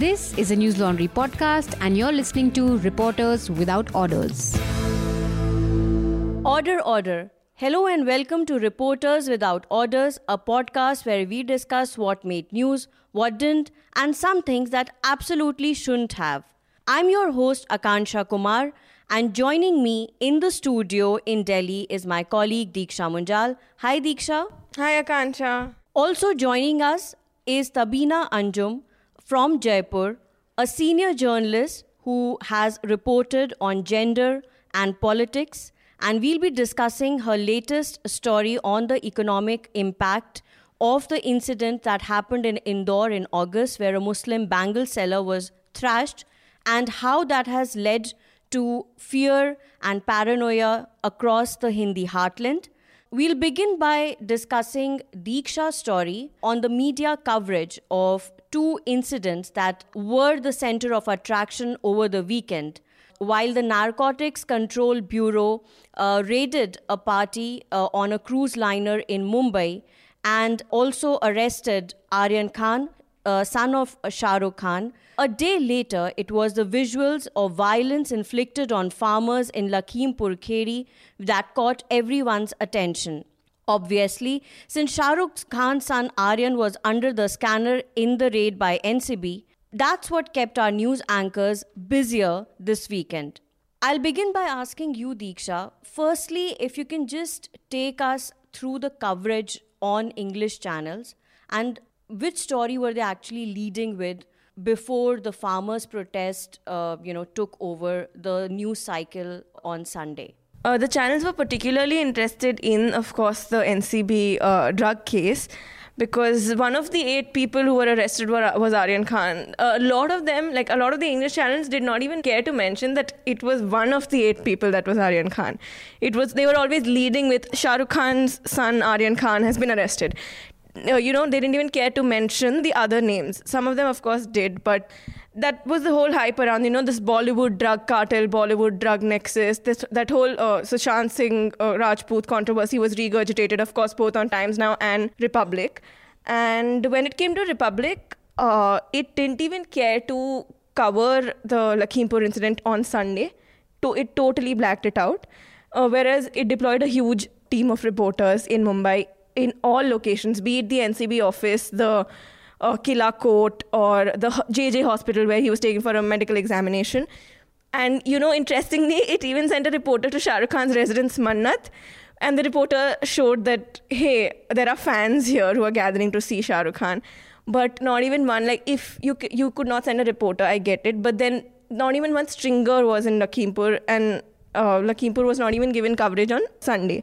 This is a Newslaundry podcast, and you're listening to Reporters Without Orders. Order, order. Hello and welcome to Reporters Without Orders, a podcast where we discuss what made news, what didn't, and some things that absolutely shouldn't have. I'm your host, Akansha Kumar, and joining me in the studio in Delhi is my colleague Diksha Munjal. Hi, Diksha. Hi, Akansha. Also joining us is Tabina Anjum from Jaipur, a senior journalist who has reported on gender and politics and we'll be discussing her latest story on the economic impact of the incident that happened in Indore in August, where a Muslim bangle seller was thrashed, and how that has led to fear and paranoia across the Hindi heartland. We'll begin by discussing Diksha's story on the media coverage of two incidents that were the center of attraction over the weekend while the Narcotics Control Bureau uh, raided a party uh, on a cruise liner in Mumbai and also arrested Aryan Khan, uh, son of Shah Rukh Khan. A day later, it was the visuals of violence inflicted on farmers in Lakhimpur Kheri that caught everyone's attention. Obviously, since Shah Rukh Khan's son Aryan was under the scanner in the raid by NCB, that's what kept our news anchors busier this weekend. I'll begin by asking you, Diksha. Firstly, if you can just take us through the coverage on English channels and which story were they actually leading with before the farmers' protest, uh, you know, took over the news cycle on Sunday? Uh, the channels were particularly interested in, of course, the NCB uh, drug case because one of the eight people who were arrested were, was Aryan Khan. A lot of them, like a lot of the English channels, did not even care to mention that it was one of the eight people that was Aryan Khan. It was they were always leading with Shah Rukh Khan's son Aryan Khan has been arrested. You know, they didn't even care to mention the other names. Some of them, of course, did, but that was the whole hype around, you know, this Bollywood drug cartel, Bollywood drug nexus. This that whole uh, Sushant Singh uh, Rajput controversy was regurgitated, of course, both on Times Now and Republic. And when it came to Republic, uh, it didn't even care to cover the Lakhimpur incident on Sunday. To it totally blacked it out. Uh, whereas it deployed a huge team of reporters in Mumbai in all locations, be it the NCB office, the uh, Killa Court, or the JJ hospital where he was taken for a medical examination. And you know, interestingly, it even sent a reporter to Shah Rukh Khan's residence, Mannat, and the reporter showed that, hey, there are fans here who are gathering to see Shah Rukh Khan. But not even one, like, if you, you could not send a reporter, I get it. But then not even one stringer was in Lakhimpur, and uh, Lakhimpur was not even given coverage on Sunday.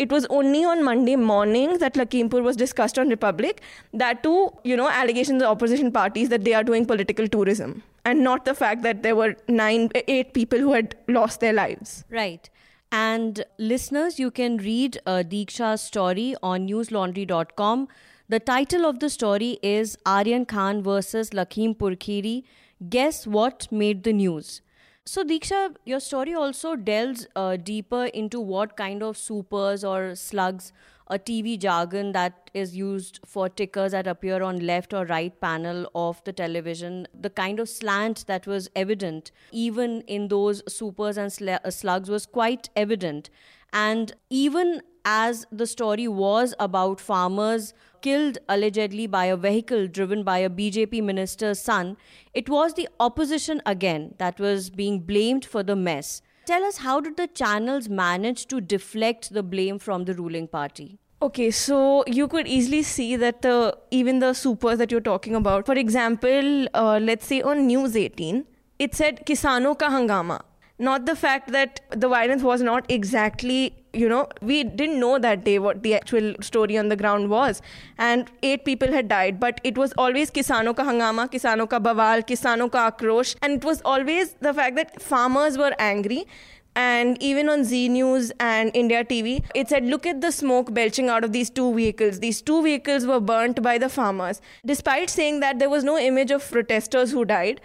It was only on Monday morning that Lakhimpur was discussed on Republic. That too, you know, allegations of opposition parties that they are doing political tourism, and not the fact that there were nine, eight people who had lost their lives. Right. And listeners, you can read uh, Diksha's story on newslaundry.com. The title of the story is Aryan Khan versus Lakhimpur Kheri. Guess what made the news? So, Diksha, your story also delves uh, deeper into what kind of supers or slugs a TV jargon that is used for tickers that appear on left or right panel of the television, the kind of slant that was evident even in those supers and sl- uh, slugs was quite evident. And even as the story was about farmers killed allegedly by a vehicle driven by a BJP minister's son, it was the opposition again that was being blamed for the mess. Tell us how did the channels manage to deflect the blame from the ruling party? Okay, so you could easily see that the even the supers that you're talking about, for example, uh, let's say on News 18, it said Kisano ka hangama. Not the fact that the violence was not exactly, you know, we didn't know that day what the actual story on the ground was. And eight people had died, but it was always Kisano ka hangama, Kisano ka bawal, Kisano ka akrosh. And it was always the fact that farmers were angry and even on Zee News and India TV, it said, Look at the smoke belching out of these two vehicles. These two vehicles were burnt by the farmers. Despite saying that there was no image of protesters who died,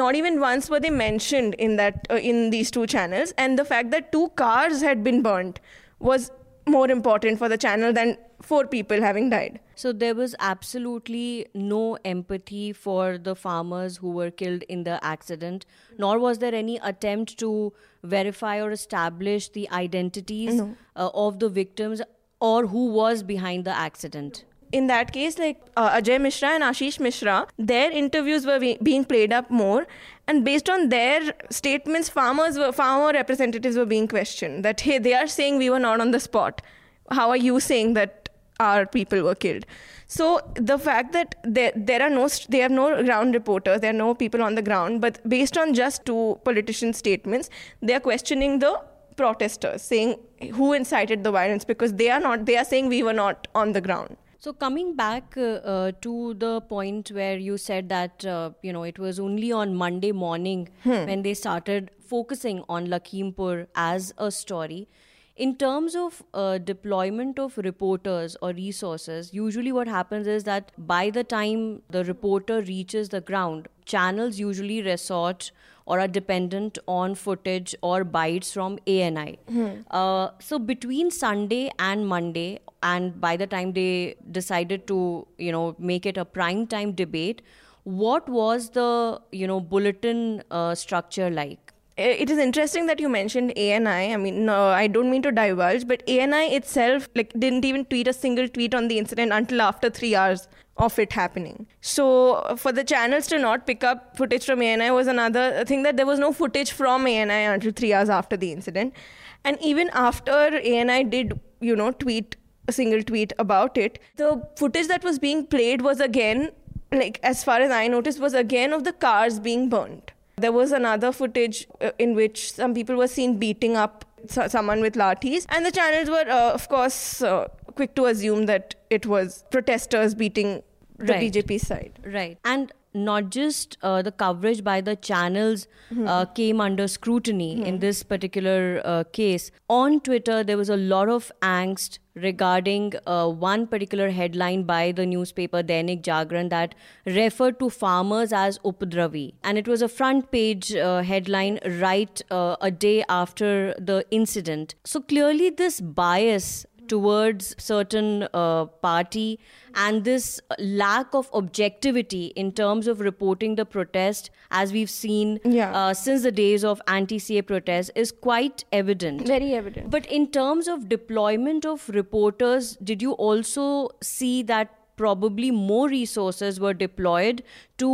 not even once were they mentioned in that uh, in these two channels and the fact that two cars had been burnt was more important for the channel than four people having died. So there was absolutely no empathy for the farmers who were killed in the accident, nor was there any attempt to verify or establish the identities uh, of the victims or who was behind the accident. In that case, like uh, Ajay Mishra and Ashish Mishra, their interviews were be- being played up more, and based on their statements, farmers were farmer representatives were being questioned. That hey, they are saying we were not on the spot. How are you saying that our people were killed? So the fact that there there are no they have no ground reporters, there are no people on the ground, but based on just two politicians' statements, they are questioning the protesters, saying who incited the violence because they are not. They are saying we were not on the ground. So coming back uh, uh, to the point where you said that uh, you know it was only on Monday morning when they started focusing on Lakhimpur as a story. In terms of uh, deployment of reporters or resources, usually what happens is that by the time the reporter reaches the ground, channels usually resort or are dependent on footage or bites from ANI. Uh, so between Sunday and Monday, and by the time they decided to, you know, make it a prime time debate, what was the, you know, bulletin uh, structure like? It is interesting that you mentioned ANI. I mean, no, I don't mean to divulge, but ANI itself like didn't even tweet a single tweet on the incident until after three hours of it happening. So for the channels to not pick up footage from ANI was another thing that there was no footage from ANI until three hours after the incident, and even after ANI did, you know, tweet a single tweet about it, the footage that was being played was again, like as far as I noticed, was again of the cars being burnt. There was another footage uh, in which some people were seen beating up someone with lathis, and the channels were, uh, of course, uh, quick to assume that it was protesters beating the Right. BJP side. Right. And not just uh, the coverage by the channels uh, came under scrutiny in this particular uh, case. On Twitter, there was a lot of angst regarding uh, one particular headline by the newspaper Dainik Jagran that referred to farmers as Upadravi. And it was a front page uh, headline right uh, a day after the incident. So clearly, this bias towards certain uh, party and this lack of objectivity in terms of reporting the protest as we've seen Yeah. uh, since the days of anti-CAA protests is quite evident Very evident. but in terms of deployment of reporters did you also see that probably more resources were deployed to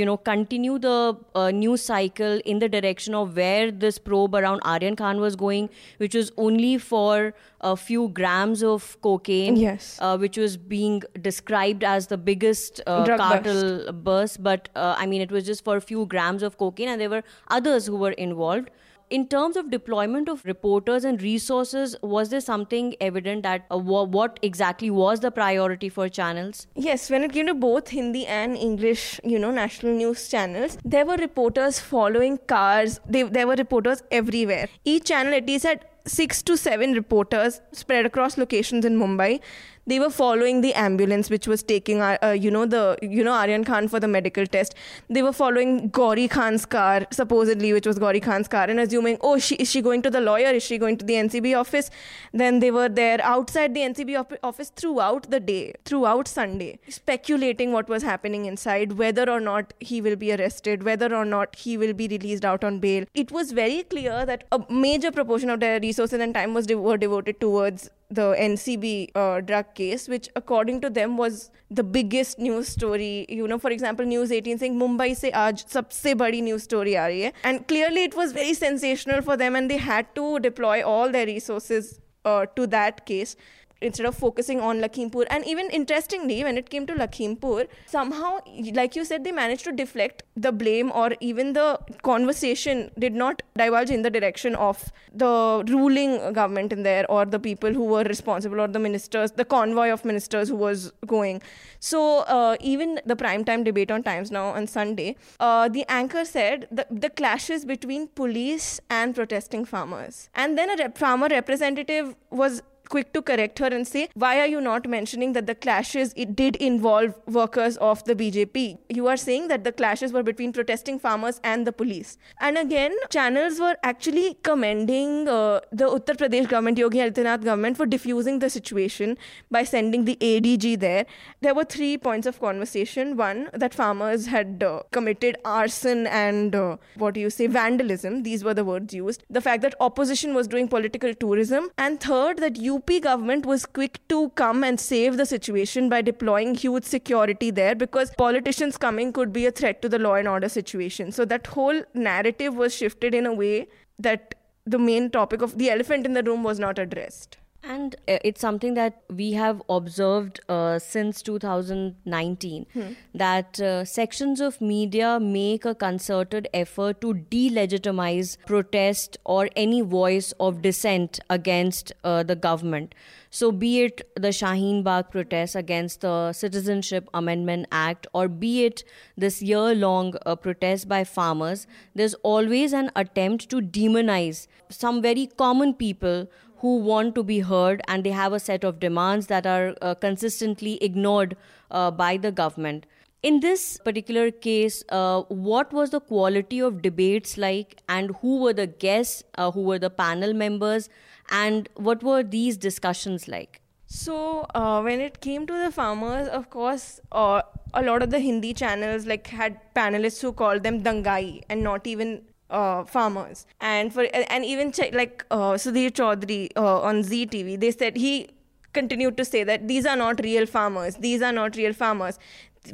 you know continue the uh, news cycle in the direction of where this probe around Aryan Khan was going which was only for a few grams of cocaine Yes. uh, which was being described as the biggest uh, cartel burst. But uh, i mean it was just for a few grams of cocaine and there were others who were involved in terms of deployment of reporters and resources was there something evident that uh, wha- what exactly was the priority for channels Yes, when it came to both Hindi and English, you know, national news channels, there were reporters following cars. They, there were reporters everywhere. Each channel at least had six to seven reporters spread across locations in Mumbai. They were following the ambulance which was taking, uh, you know, the you know Aryan Khan for the medical test. They were following Gauri Khan's car, supposedly, which was Gauri Khan's car, and assuming, oh, she is she going to the lawyer? Is she going to the NCB office? Then they were there outside the NCB op- office throughout the day, throughout Sunday, speculating what was happening inside, whether or not he will be arrested, whether or not he will be released out on bail. It was very clear that a major proportion of their resources and time was de- were devoted towards the NCB uh, drug case, which according to them was the biggest news story. You know, for example, News 18 saying Mumbai se aaj sabse badi news story aa rahi hai. And clearly it was very sensational for them and they had to deploy all their resources uh, to that case instead of focusing on Lakhimpur. And even interestingly, when it came to Lakhimpur, somehow, like you said, they managed to deflect the blame or even the conversation did not divulge in the direction of the ruling government in there or the people who were responsible or the ministers, the convoy of ministers who was going. So uh, even the primetime debate on Times Now on Sunday, uh, the anchor said the, the clashes between police and protesting farmers. And then a rep- farmer representative was quick to correct her and say, why are you not mentioning that the clashes it did involve workers of the BJP? You are saying that the clashes were between protesting farmers and the police. And again, channels were actually commending uh, the Uttar Pradesh government, Yogi Adityanath government, for diffusing the situation by sending the ADG there. There were three points of conversation. One, that farmers had uh, committed arson and uh, what do you say, vandalism. These were the words used. The fact that opposition was doing political tourism. And third, that UP government was quick to come and save the situation by deploying huge security there because politicians coming could be a threat to the law and order situation. So that whole narrative was shifted in a way that the main topic of the elephant in the room was not addressed. And uh, it's something that we have observed uh, since 2019 Hmm. that uh, sections of media make a concerted effort to delegitimize protest or any voice of dissent against uh, the government. So, be it the Shaheen Bagh protests against the Citizenship Amendment Act, or be it this year long uh, protest by farmers, there's always an attempt to demonize some very common people who want to be heard and they have a set of demands that are uh, consistently ignored uh, by the government. In this particular case, uh, what was the quality of debates like, and who were the guests, uh, who were the panel members, and what were these discussions like? So uh, when it came to the farmers, of course, uh, a lot of the Hindi channels like had panelists who called them dangai and not even uh, farmers. And for and even ch- like uh, Sudhir Chaudhary uh, on Zee TV, they said he continued to say that these are not real farmers. These are not real farmers.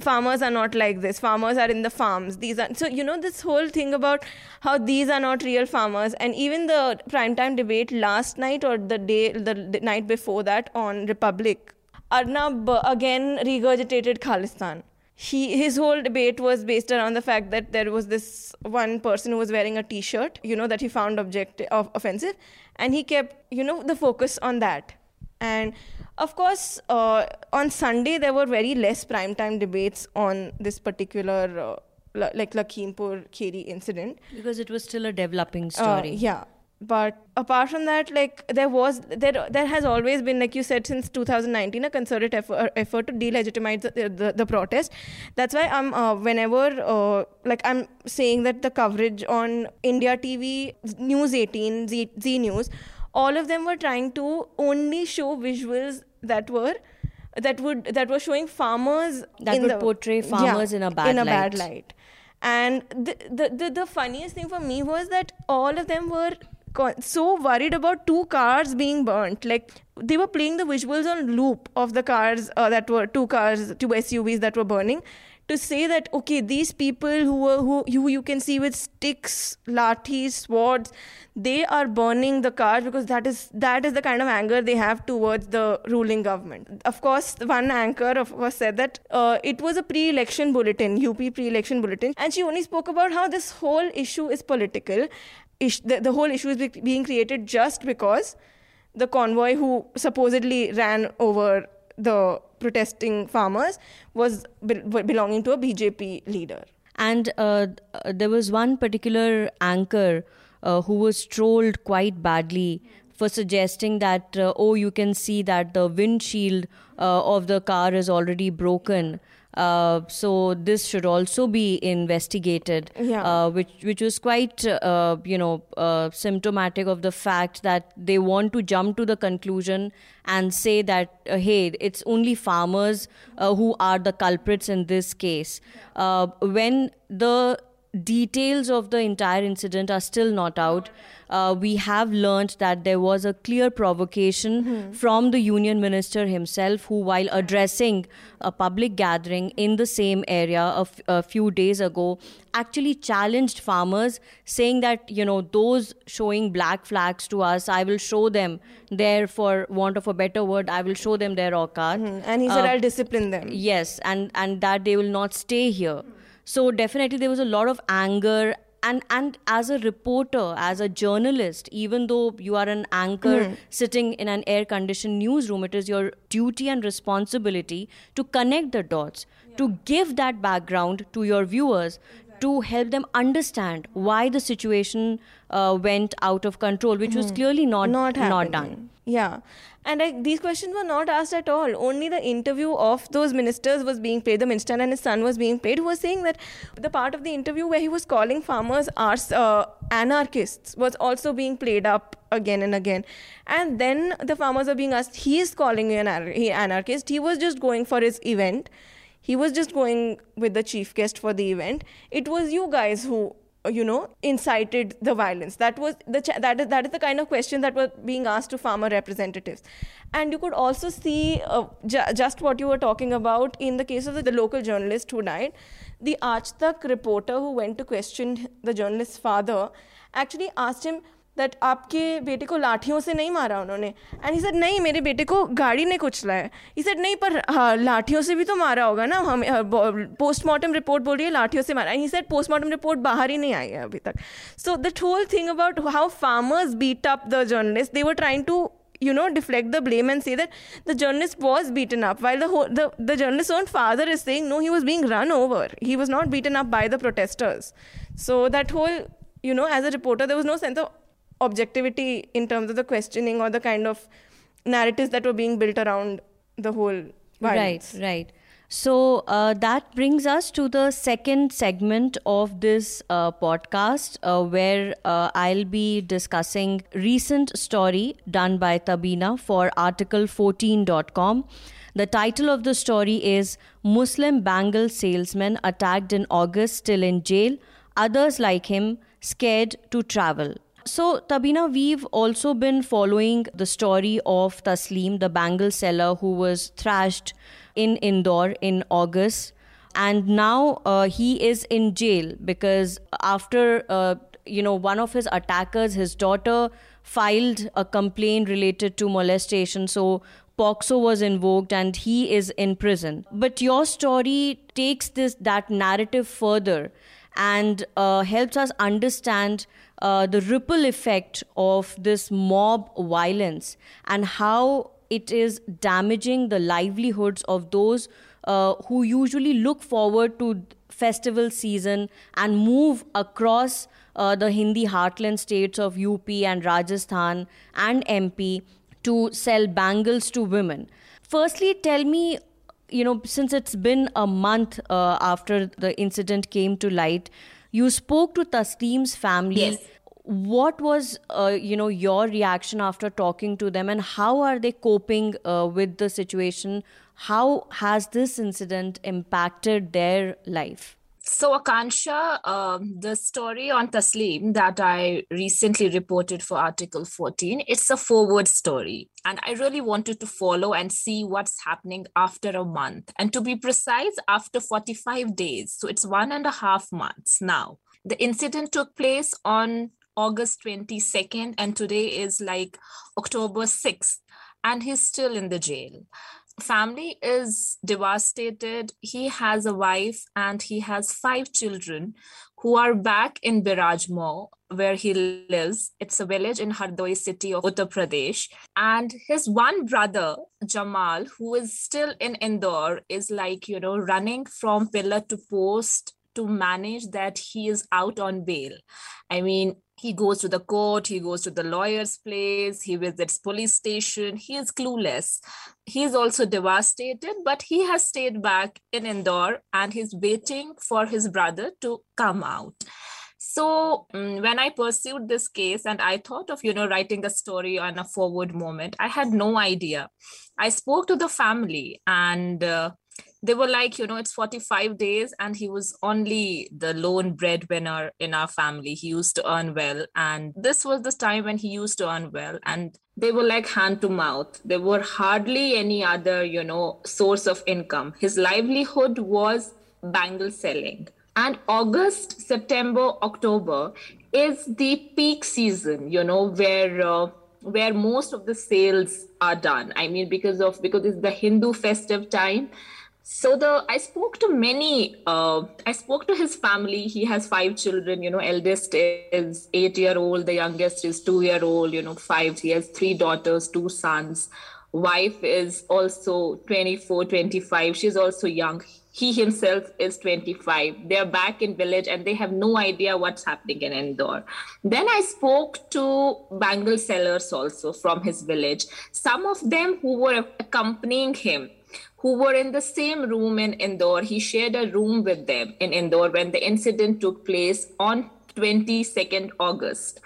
Farmers are not like this. Farmers are in the farms. These are so you know this whole thing about how these are not real farmers. And even the primetime debate last night or the day the, the night before that on Republic, Arnab again regurgitated Khalistan he his whole debate was based around the fact that there was this one person who was wearing a t-shirt you know that he found objective of offensive and he kept you know the focus on that. And of course uh, on sunday there were very less primetime debates on this particular uh, like lakhimpur kheri incident. Because it was still a developing uh, story. yeah but apart from that like there was there there has always been like you said since 2019 a concerted effort, effort to delegitimize the, the, the protest that's why i'm uh, whenever uh, like i'm saying that the coverage on india tv news 18 z, zee news all of them were trying to only show visuals that were that would that were showing farmers That would the, portray farmers in a bad in a bad light. light and the, the, the, the funniest thing for me was that all of them were so worried about two cars being burnt. Like they were playing the visuals on loop of the cars uh, that were two cars, two SUVs that were burning. To say that okay, these people who were who you you can see with sticks, lathis, swords, they are burning the cars because that is that is the kind of anger they have towards the ruling government. Of course, one anchor of course said that uh, it was a pre-election bulletin, UP pre-election bulletin, and she only spoke about how this whole issue is political. Ish, the, the whole issue is be- being created just because the convoy who supposedly ran over the protesting farmers was be- belonging to a BJP leader. And uh, there was one particular anchor uh, who was trolled quite badly for suggesting that, uh, oh, you can see that the windshield uh, of the car is already broken. Uh, so this should also be investigated, Yeah. uh, which which was quite uh, you know uh, symptomatic of the fact that they want to jump to the conclusion and say that uh, hey, it's only farmers uh, who are the culprits in this case, uh, when the details of the entire incident are still not out. Uh, we have learned that there was a clear provocation from the union minister himself, who, while addressing a public gathering in the same area a, f- a few days ago, actually challenged farmers, saying that, you know, those showing black flags to us, I will show them their, for want of a better word, I will show them their aukat. And he said, Uh, I'll discipline them. Yes, and and that they will not stay here. So definitely there was a lot of anger and and as a reporter, as a journalist, even though you are an anchor hmm. sitting in an air conditioned newsroom, it is your duty and responsibility to connect the dots, to give that background to your viewers, to help them understand why the situation uh, went out of control, which was clearly not not not done. Yeah. And like, these questions were not asked at all. Only the interview of those ministers was being played. The minister and his son was being played. Who was saying that the part of the interview where he was calling farmers ars- uh, anarchists was also being played up again and again. And then the farmers are being asked, he is calling you an anarchist. He was just going for his event. He was just going with the chief guest for the event. It was you guys who you know incited the violence. That was the ch- that is that is the kind of question that were being asked to farmer representatives. And you could also see uh, ju- just what you were talking about in the case of the, the local journalist who died. The Aaj reporter who went to question the journalist's father actually asked him that आपके बेटे को लाठियों से नहीं मारा उन्होंने and he said नहीं मेरे बेटे को गाड़ी ने कुचला है ही सेड नहीं पर हाँ, लाठियों से भी तो मारा होगा ना हम पोस्टमार्टम रिपोर्ट बोल रही है लाठियों से मारा ही सेड पोस्टमार्टम रिपोर्ट बाहर ही नहीं आई है अभी तक so the whole thing about how farmers beat up the journalist they were trying to you know deflect the blame and say that the journalist was beaten up while the whole, the, the journalist's own father is saying no he was being run over he was not beaten up by the protesters so that whole you know as a reporter there was no sense of objectivity in terms of the questioning or the kind of narratives that were being built around the whole violence. Right, right. So uh, that brings us to the second segment of this uh, podcast, uh, where uh, I'll be discussing recent story done by Tabina for Article14.com. The title of the story is Muslim Bangle salesman attacked in August, still in jail. Others like him scared to travel. So, Tabina, we've also been following the story of Taslim, the bangle seller who was thrashed in Indore in August. And now uh, he is in jail because after, uh, you know, one of his attackers, his daughter, filed a complaint related to molestation. So, POCSO was invoked and he is in prison. But your story takes this that narrative further and uh, helps us understand uh, the ripple effect of this mob violence and how it is damaging the livelihoods of those uh, who usually look forward to festival season and move across uh, the Hindi heartland states of UP and Rajasthan and MP to sell bangles to women. Firstly, tell me you know, since it's been a month uh, after the incident came to light, you spoke to Taslim's family. Yes. What was, uh, you know, your reaction after talking to them, and how are they coping uh, with the situation? How has this incident impacted their life? So, Akansha, um, the story on Taslim that I recently reported for Article 14, it's a forward story. And I really wanted to follow and see what's happening after a month. And to be precise, after 45 days. So, it's one and a half months now. The incident took place on August 22nd, and today is like October 6th. And he's still in the jail family is devastated. He has a wife and he has five children who are back in Birajmo, where he lives. It's a village in Hardoi city of Uttar Pradesh. And his one brother, Jamal, who is still in Indore, is like, you know, running from pillar to post to manage that he is out on bail. I mean, he goes to the court, he goes to the lawyer's place, he visits police station. He is clueless. He is also devastated, but he has stayed back in Indore and he's waiting for his brother to come out. So um, when I pursued this case and I thought of, you know, writing a story on a forward moment, I had no idea. I spoke to the family and uh, they were like, you know, it's 45 days, and he was only the lone breadwinner in our family. He used to earn well, and this was the time when he used to earn well, and they were like hand to mouth. There were hardly any other, you know, source of income. His livelihood was bangle selling. And August, September, October is the peak season, you know, where uh, where most of the sales are done. I mean, because of because it's the Hindu festive time so the i spoke to many uh, i spoke to his family. He has five children you know eldest is eight year old the youngest is two year old you know five he has three daughters two sons. Wife is also 24 25 she's also young. He himself is 25 they're back in village and they have no idea what's happening in indore. Then i spoke to bangle sellers also from his village. Some of them who were accompanying him who were in the same room in indore. He shared a room with them in indore when the incident took place on 22nd august.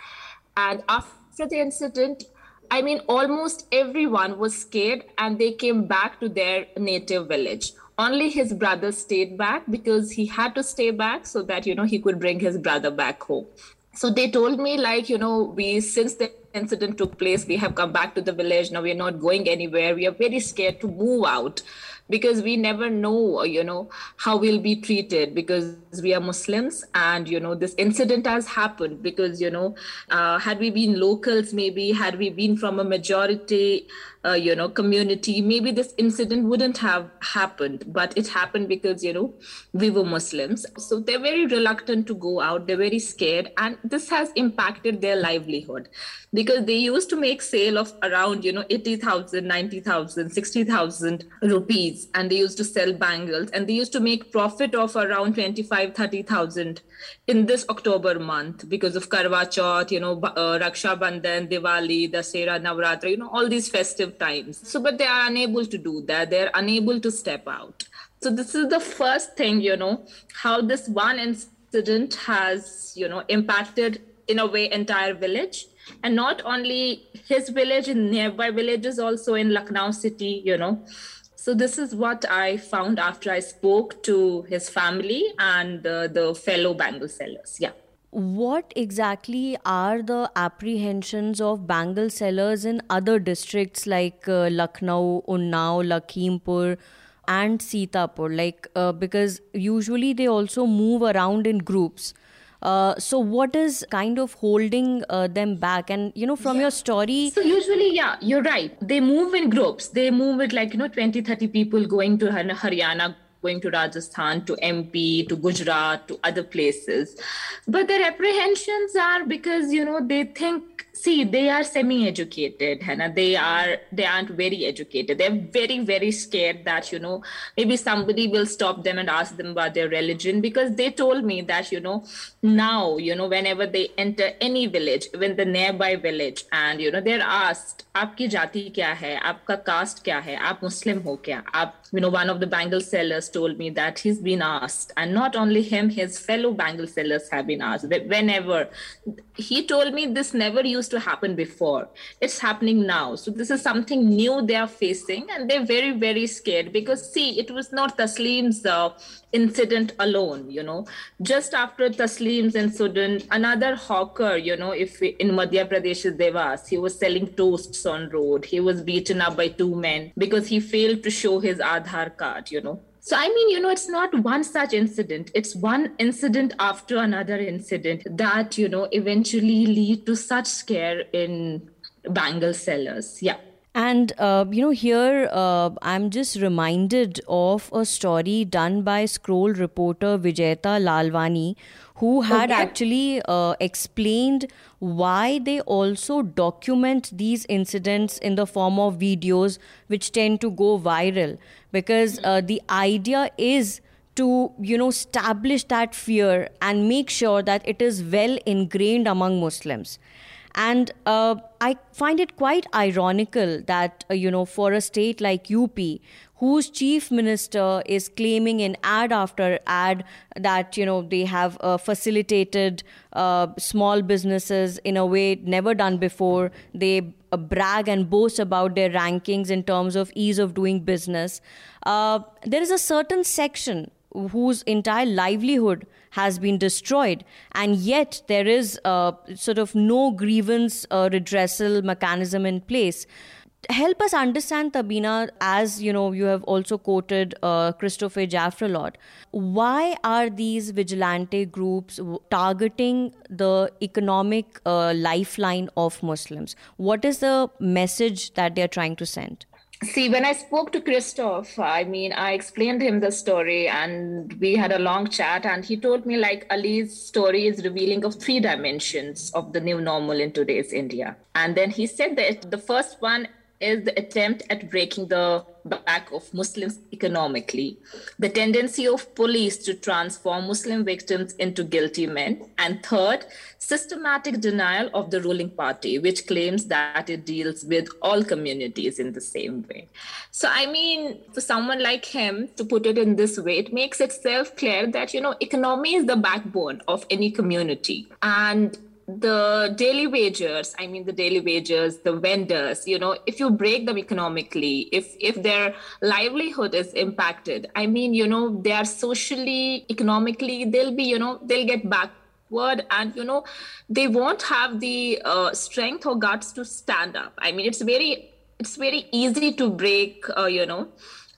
And after the incident I mean, almost everyone was scared and they came back to their native village. Only his brother stayed back because he had to stay back so that you know he could bring his brother back home. So they told me like you know we since the incident took place we have come back to the village. Now we're not going anywhere. We are very scared to move out because we never know you know how we'll be treated because we are muslims and you know this incident has happened because you know uh, had we been locals maybe had we been from a majority uh, you know community. Maybe this incident wouldn't have happened but it happened because you know we were muslims. So they're very reluctant to go out. They're very scared. And this has impacted their livelihood because they used to make sale of around you know 80000 90000 60000 rupees. And they used to sell bangles. And they used to make profit of around 25 30000 in this october month because of karwa chauth you know uh, raksha bandhan diwali dasera navratra you know all these festive times. So, but they are unable to do that. They're unable to step out. So, this is the first thing, you know, how this one incident has, you know, impacted in a way entire village. And not only his village, in nearby villages, also in Lucknow city, you know. So this is what I found after I spoke to his family and uh, the fellow bangle sellers. Yeah what exactly are the apprehensions of bangle sellers in other districts like uh, Lucknow, Unnao, Lakhimpur, and Sitapur? Like, uh, because usually they also move around in groups. Uh, so what is kind of holding uh, them back and you know from yeah. your story so usually yeah you're right they move in groups they move with like you know 20 30 people going to haryana going to Rajasthan, to MP, to Gujarat, to other places. But their apprehensions are because, you know, they think see they are semi-educated Hannah. they are they aren't very educated they're very very scared that you know maybe somebody will stop them and ask them about their religion because they told me that you know now you know whenever they enter any village even the nearby village and you know they're asked आपकी जाति क्या है आपका cast क्या है आप मुस्लिम हो क्या आप you know one of the bangle sellers told me that he's been asked and not only him his fellow bangle sellers have been asked that whenever he told me this never used to happen before. It's happening now. So this is something new they are facing and they're very very scared because see it was not taslim's uh, incident alone you know. Just after taslim's incident another hawker you know if we, in madhya pradesh dewas he was selling toasts on road. He was beaten up by two men because he failed to show his aadhaar card you know so, I mean, you know, it's not one such incident, it's one incident after another incident that, you know, eventually lead to such scare in bangle sellers. Yeah. And, uh, you know, here uh, I'm just reminded of a story done by Scroll reporter Vijayta Lalwani, who had okay. actually uh, explained why they also document these incidents in the form of videos which tend to go viral. Because uh, the idea is to you know establish that fear and make sure that it is well ingrained among muslims and uh, I find it quite ironical that, uh, you know, for a state like UP, whose chief minister is claiming in ad after ad that, you know, they have uh, facilitated uh, small businesses in a way never done before. They uh, brag and boast about their rankings in terms of ease of doing business. Uh, there is a certain section whose entire livelihood has been destroyed, and yet there is sort of no grievance uh, redressal mechanism in place. Help us understand, Tabina, as you know, you have also quoted uh, Christopher Jaffrelot. Why are these vigilante groups targeting the economic uh, lifeline of Muslims? What is the message that they are trying to send? See when i spoke to christoph i mean i explained him the story and we had a long chat and he told me like ali's story is revealing of three dimensions of the new normal in today's india. And then he said that the first one is the attempt at breaking the back of Muslims economically, the tendency of police to transform Muslim victims into guilty men, and third, systematic denial of the ruling party, which claims that it deals with all communities in the same way. So, I mean, for someone like him to put it in this way, it makes itself clear that, you know, economy is the backbone of any community. And the daily wagers i mean the daily wagers the vendors you know if you break them economically if if their livelihood is impacted i mean you know they are socially economically they'll be you know they'll get backward and you know they won't have the uh, strength or guts to stand up. I mean it's very it's very easy to break uh, you know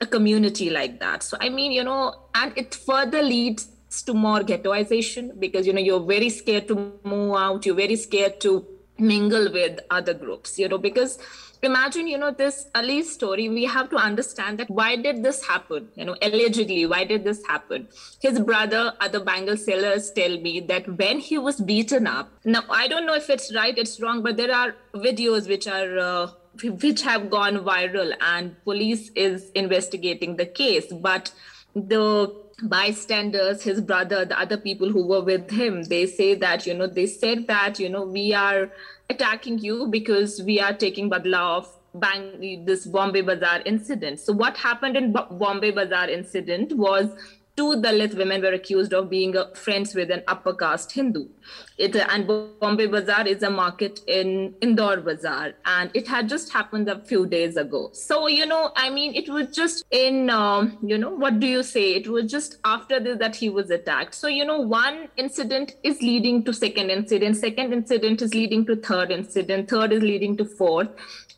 a community like that. So i mean you know and it further leads to more ghettoization because you know you're very scared to move out you're very scared to mingle with other groups you know because imagine you know this ali story we have to understand that why did this happen you know allegedly why did this happen? His brother other bangle sellers tell me that when he was beaten up now i don't know if it's right it's wrong but there are videos which are uh, which have gone viral and police is investigating the case but the bystanders his brother the other people who were with him they say that you know they said that you know we are attacking you because we are taking badla of bang this bombay bazaar incident. So what happened in bombay bazaar incident was two Dalit women were accused of being uh, friends with an upper caste Hindu. It, uh, and Bombay Bazaar is a market in Indore Bazaar, and it had just happened a few days ago. So, you know, I mean, it was just in, um, you know, what do you say? It was just after this that he was attacked. So, you know, one incident is leading to second incident, second incident is leading to third incident, third is leading to fourth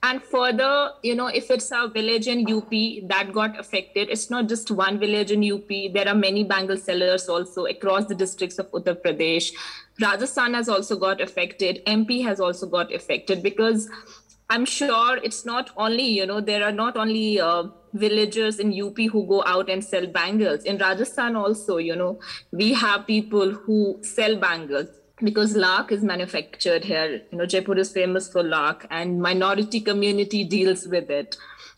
and further you know if it's a village in up that got affected it's not just one village in up there are many bangle sellers also across the districts of uttar pradesh. Rajasthan has also got affected. Mp has also got affected because i'm sure it's not only you know there are not only uh, villagers in up who go out and sell bangles. In rajasthan also you know we have people who sell bangles because lac is manufactured here. You know jaipur is famous for lac and minority community deals with it.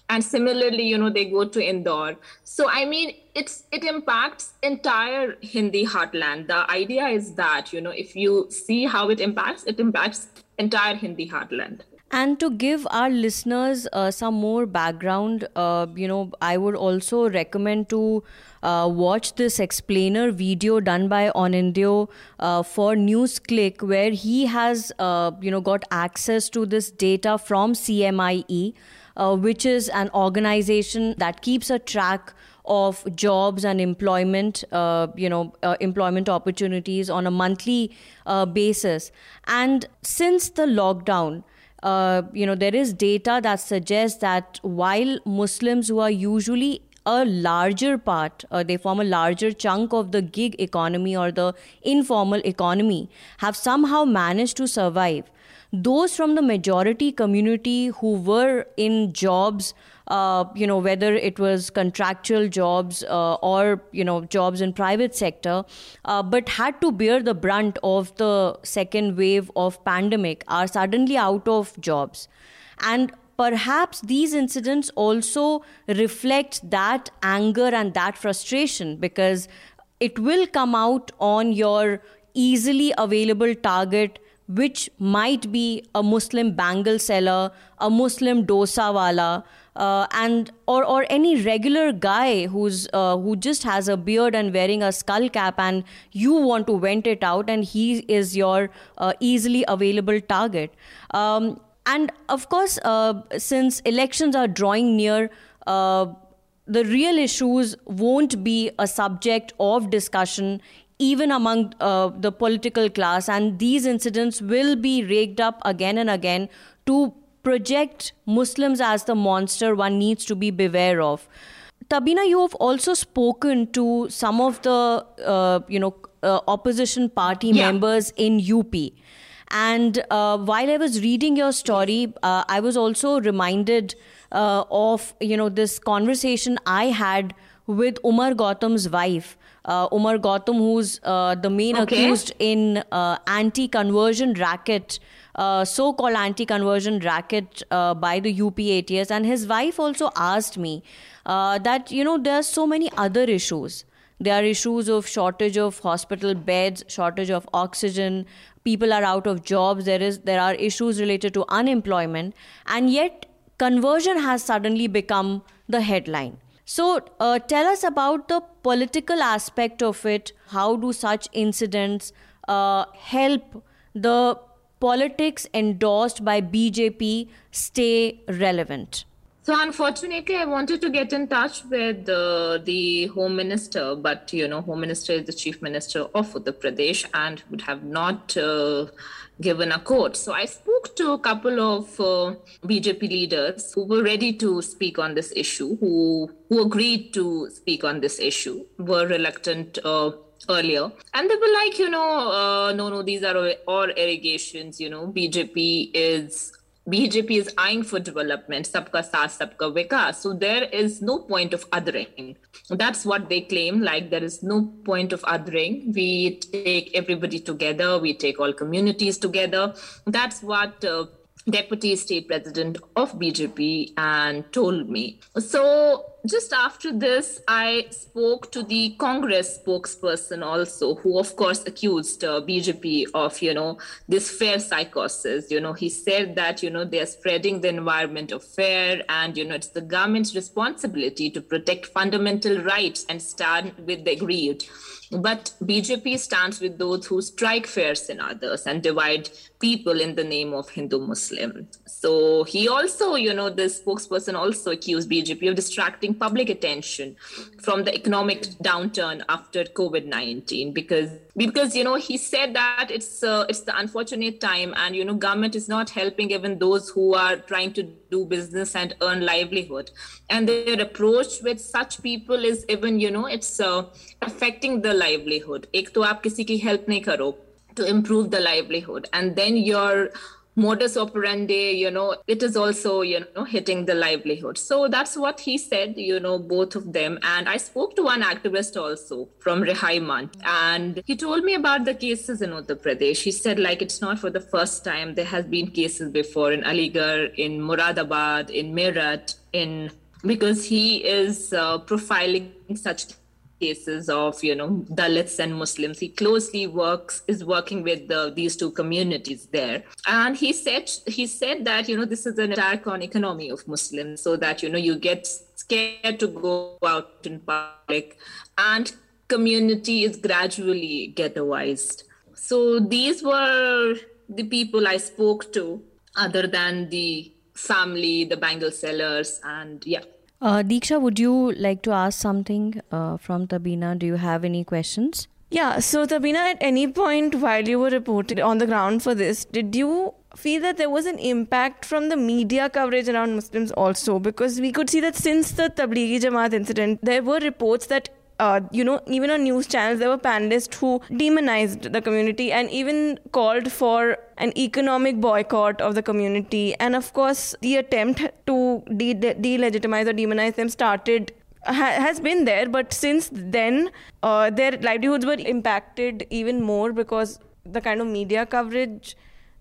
And similarly you know they go to indore. So i mean it's it impacts entire hindi heartland. The idea is that you know if you see how it impacts it impacts entire hindi heartland. And to give our listeners uh, some more background, uh, you know, I would also recommend to uh, watch this explainer video done by Onindo uh, for NewsClick, where he has, uh, you know, got access to this data from CMIE, uh, which is an organization that keeps a track of jobs and employment, uh, you know, uh, employment opportunities on a monthly uh, basis. And since the lockdown, you know, there is data that suggests that while Muslims who are usually a larger part, uh, they form a larger chunk of the gig economy or the informal economy, have somehow managed to survive. Those from the majority community who were in jobs uh, you know, whether it was contractual jobs uh, or, you know, jobs in private sector, uh, but had to bear the brunt of the second wave of pandemic are suddenly out of jobs. And perhaps these incidents also reflect that anger and that frustration because it will come out on your easily available target which might be a muslim bangle seller a muslim dosa wala uh, and or or any regular guy who's uh, who just has a beard and wearing a skull cap and you want to vent it out and he is your uh, easily available target. Um, and of course uh, since elections are drawing near uh, the real issues won't be a subject of discussion even among uh, the political class and these incidents will be raked up again and again to project Muslims as the monster one needs to be beware of. Tabina, you have also spoken to some of the uh, you know uh, opposition party yeah. members in UP. And uh, while I was reading your story, uh, I was also reminded uh, of you know this conversation I had with Umar Gautam's wife uh, Umar Gautam, who's uh, the main Okay. accused in uh, anti-conversion racket, uh, so-called anti-conversion racket uh, by the UPATS, and his wife also asked me uh, that you know there are so many other issues. There are issues of shortage of hospital beds, shortage of oxygen. People are out of jobs. There is there are issues related to unemployment, and yet conversion has suddenly become the headline. So, uh, tell us about the political aspect of it. How do such incidents uh, help the politics endorsed by BJP stay relevant? So unfortunately, I wanted to get in touch with uh, the Home Minister, but you know, Home Minister is the Chief Minister of Uttar Pradesh and would have not uh, given a quote. So I spoke to a couple of uh, BJP leaders who were ready to speak on this issue, who who agreed to speak on this issue, were reluctant. Uh, earlier and they were like you know uh, no no these are all irrigations you know bjp is BJP is eyeing for development, sabka saath, sabka vikas. So there is no point of othering. That's what they claim. Like there is no point of othering. We take everybody together. We take all communities together. That's what. Uh, deputy state president of BJP and told me. So just after this, I spoke to the Congress spokesperson also, who of course accused uh, BJP of, you know, this fair psychosis. You know, he said that, you know, they are spreading the environment of fair and, you know, it's the government's responsibility to protect fundamental rights and stand with the aggrieved. But BJP stands with those who strike fears in others and divide people in the name of Hindu Muslim. So he also, you know, the spokesperson also accused BJP of distracting public attention from the economic downturn after COVID 19 because because you know he said that it's uh, it's the unfortunate time and you know government is not helping even those who are trying to do business and earn livelihood. And their approach with such people is even you know it's uh, affecting the livelihood. Ek to aap kisi ki help nahi karo to improve the livelihood. And then your modus operandi you know it is also you know hitting the livelihood. So that's what he said you know both of them. And i spoke to one activist also from Rihai Manch and he told me about the cases in uttar pradesh. He said like it's not for the first time. There has been cases before in aligarh in muradabad in meerut in because he is uh, profiling such cases of you know dalits and muslims. He closely works is working with the, these two communities there. And he said he said that you know this is an attack on economy of muslims so that you know you get scared to go out in public and community is gradually ghettoized. So these were the people i spoke to other than the family the bangle sellers and yeah Uh, Diksha, would you like to ask something uh, from Tabina? Do you have any questions? Yeah, so Tabina, at any point while you were reported on the ground for this, did you feel that there was an impact from the media coverage around Muslims also? Because we could see that since the Tablighi Jamaat incident, there were reports that. Uh, you know, even on news channels, there were panelists who demonized the community and even called for an economic boycott of the community. And of course, the attempt to de- de- delegitimize or demonize them started has been there, but since then, uh, their livelihoods were impacted even more because the kind of media coverage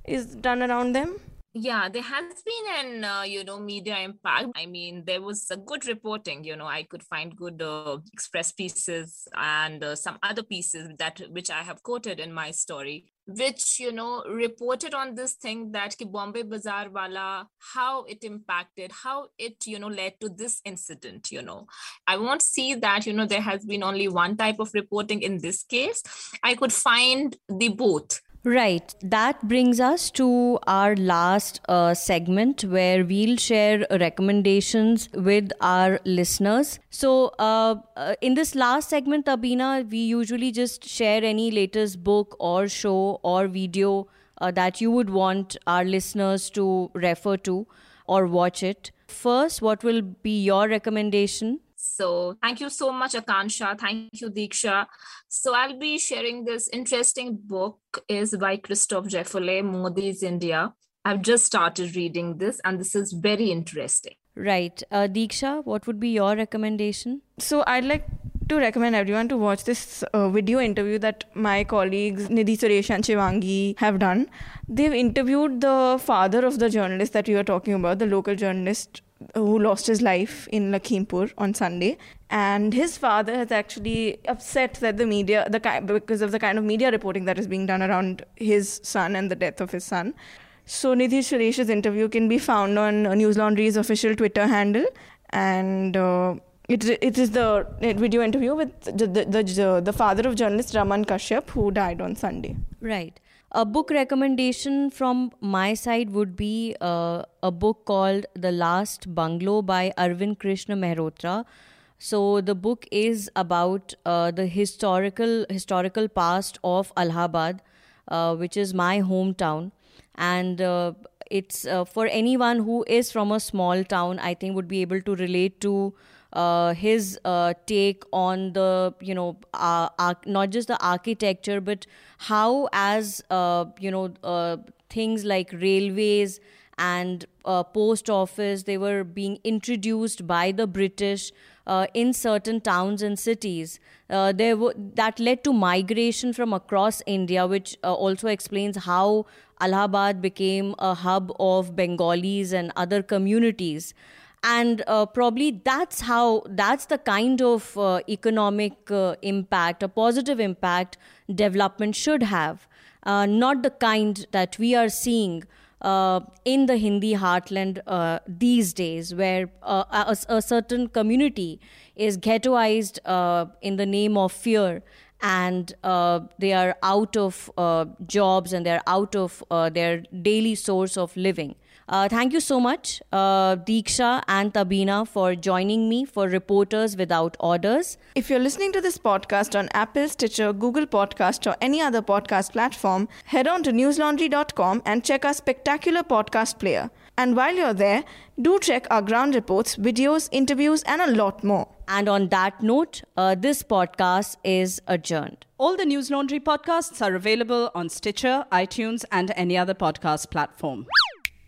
is done around them. Yeah, there has been an uh, you know media impact. I mean, there was a good reporting. You know, I could find good uh, express pieces and uh, some other pieces that which I have quoted in my story, which you know reported on this thing that ki Bombay Bazaar wala how it impacted, how it you know led to this incident. You know, I won't see that you know there has been only one type of reporting in this case. I could find the both. Right. That brings us to our last uh, segment where we'll share recommendations with our listeners. So, uh, uh, in this last segment, Tabina, we usually just share any latest book or show or video uh, that you would want our listeners to refer to or watch it. First, what will be your recommendation? So thank you so much, Akansha. Thank you, Diksha. So I'll be sharing this interesting book is by Christophe Jaffrelot, Modi's India. I've just started reading this and this is very interesting. Right. Uh, Diksha, what would be your recommendation? So I'd like to recommend everyone to watch this uh, video interview that my colleagues Nidhi Suresh and Shivangi have done. They've interviewed the father of the journalist that we were talking about, the local journalist who lost his life in Lakhimpur on Sunday. And his father has actually upset that the media, the because of the kind of media reporting that is being done around his son and the death of his son. So Nidhi Suresh's interview can be found on Newslaundry's official Twitter handle, and uh, it it is the video interview with the the, the, the father of journalist Raman Kashyap who died on Sunday. Right. A book recommendation from my side would be uh, a book called The Last Bungalow by Arvind Krishna Mehrotra. So the book is about uh, the historical historical past of Allahabad, uh, which is my hometown, and uh, it's uh, for anyone who is from a small town. I think would be able to relate to uh, his uh, take on the you know uh, arch- not just the architecture but how as uh, you know uh, things like railways and uh, post office they were being introduced by the british in certain towns and cities. There w- that led to migration from across india which also explains how allahabad became a hub of bengalis and other communities and uh, probably that's how that's the kind of uh, economic uh, impact a positive impact development should have uh, not the kind that we are seeing uh, in the Hindi heartland uh, these days, where a, a, certain community is ghettoized in the name of fear and uh, they are out of uh, jobs and they're out of uh, their daily source of living. Uh, thank you so much, uh, Diksha and Tabina, for joining me for Reporters Without Orders. If you're listening to this podcast on Apple, Stitcher, Google Podcast, or any other podcast platform, head on to newslaundry.com and check our spectacular podcast player. And while you're there, do check our ground reports, videos, interviews, and a lot more. And on that note, uh, this podcast is adjourned. All the Newslaundry podcasts are available on Stitcher, iTunes, and any other podcast platform.